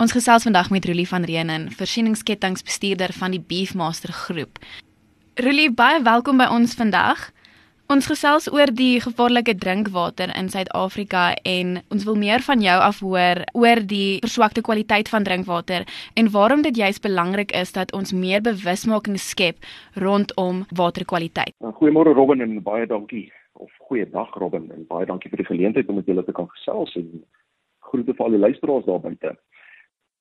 Ons gesels vandag met Rulie van Reenen, voorsieningskettingsbestuurder van die Beefmaster groep. Rulie, baie welkom by ons vandag. Ons gesels oor die gevaarlike drinkwater in Suid-Afrika en ons wil meer van jou af hoor oor die verswakte kwaliteit van drinkwater en waarom dit juis belangrik is dat ons meer bewusmaking skep rondom waterkwaliteit. Nou, goeiemôre Robin en baie dankie of goeiedag Robin en baie dankie vir die geleentheid om met julle te kan gesels en groete vir al die luisteraars daar buite.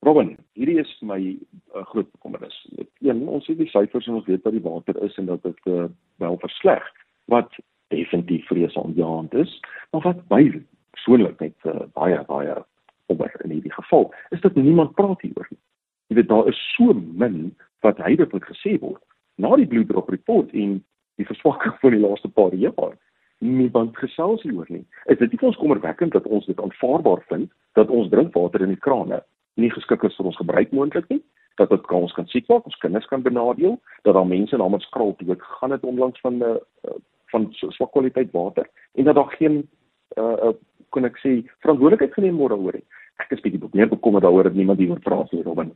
Robin, hierdie is vir my 'n uh, groot bekommernis. Een, ons het die syfers en ons weet wat die water is en dat dit uh, wel versleg wat definitief vreesaanjaend is, maar wat my persoonlik net uh, baie baie oor in hierdie geval is dat niemand praat hieroor nie. Jy weet daar is so min wat heidaglik gesê word na die Blue Drop report en die verswakking van die laaste paar jaar niemand gesels hieroor nie. Is dit nie ons kommerwekkend dat ons dit aanvaarbaar vind dat ons drinkwater in die krane nie geskik is vir ons gebruik moontlik nie dat dit kan ons kan siek maak, ons kinders kan benadeel, dat daar mense namens skraal dood gegaan het onlangs van 'n uh, eh, van swak kwaliteit water en dat daar geen uh, kon ek sê verantwoordelikheid geneem word daaroor nie. Ek is bietjie meer bekommerd daaroor dat niemand hieroor praat nie, Robin.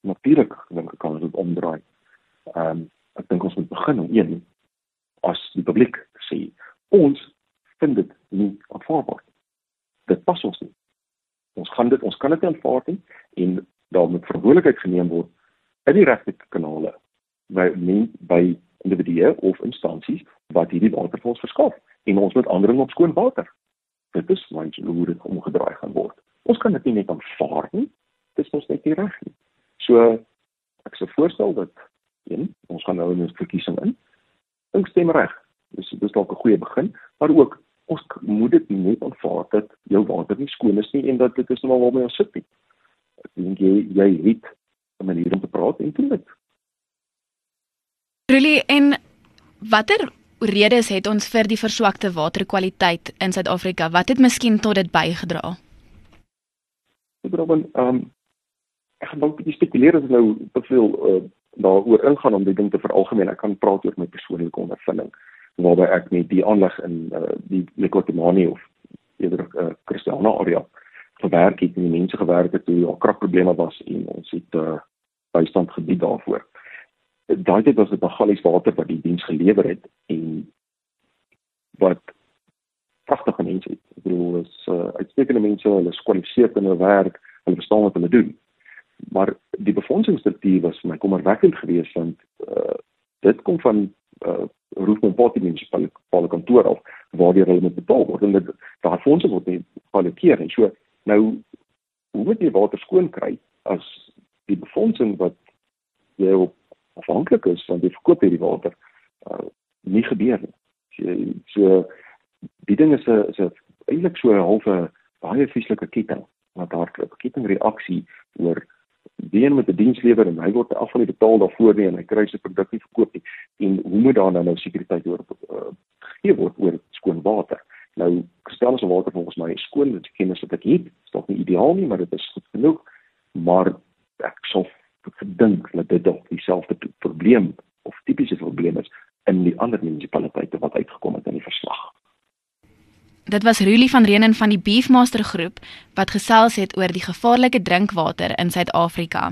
Natuurlik dink ek kan dit omdraai. Ehm um, ek dink ons moet begin om een as die publiek sê ons vind dit nie aanvaarbaar dit pas ons nie. Ons gaan dit ons kan aanvaar nie en daar moet verantwoordelikheid geneem word in die regte kanale by by individue of instansies wat hierdie water vir ons verskaf en ons moet aandring op skoon water. Dit is want hoe dit omgedraai gaan word. Ons kan dit nie net aanvaar nie. Dit is ons net nie reg nie. So ek sou voorstel dat een ons gaan nou in 'n verkiesing in. Dink stem reg. Dis dis dalk 'n goeie begin, maar ook ons moet dit net aanvaar dat jou water nie skoon is nie en dat dit is nou waarmee ons sit nie. Ek dink jy jy het 'n manier om te praat en doen dit. Rulie en watter redes het ons vir die verswakte waterkwaliteit in Suid-Afrika? Wat het miskien tot dit bygedra? Ek bedoel dan ehm um, ek gaan dalk bietjie spekuleer as nou te veel uh, daaroor ingaan om die ding te veralgemeen. Ek kan praat oor my persoonlike ondervinding waarby ek met die aanleg in uh, die Lekotomani of eerder uh, Christiana area gewerk het en die mense gewerk het toe al kragprobleme was en ons het uh, bystand gebied daarvoor. Daai tyd was dit Magalies water wat die diens gelewer het en wat pragtige mense het. Ek bedoel is uh, uitstekende mense, hulle is gekwalifiseerd in hulle werk, hulle verstaan wat hulle doen. Maar die befondsingsstruktuur was vir my kommerwekkend geweest want uh, dit kom van uh, Roofmompoti munisipale kantoor af waar die hulle moet betaal word. En dit daar fondse word nie geallokeer. En so nou hoe moet jy water skoon kry as die befondsing wat jy op afhanklik is van die verkoop hierdie water uh, nie gebeur nie. So, so die ding is 'n is 'n eintlik so 'n halfe baie vieslike ketting wat 'n kettingreaksie oor wie met 'n diens lewer en hy word af van die betaal daarvoor nie en hy kry sy produk nie verkoop nie en hoe moet daar nou nou sekuriteit oor uh, gegee word oor skoon water? Nou kristal se water volgens my skoon met kennis wat ek het. Is dalk nie ideaal nie maar dit is goed genoeg. Maar ek sou gedink dat dit dalk dieselfde probleem of tipiese probleem is in die ander munisipaliteite wat uitgekom het in die verslag. Dit was Rulie van Renen van die Beefmaster groep wat gesels het oor die gevaarlike drinkwater in Suid-Afrika.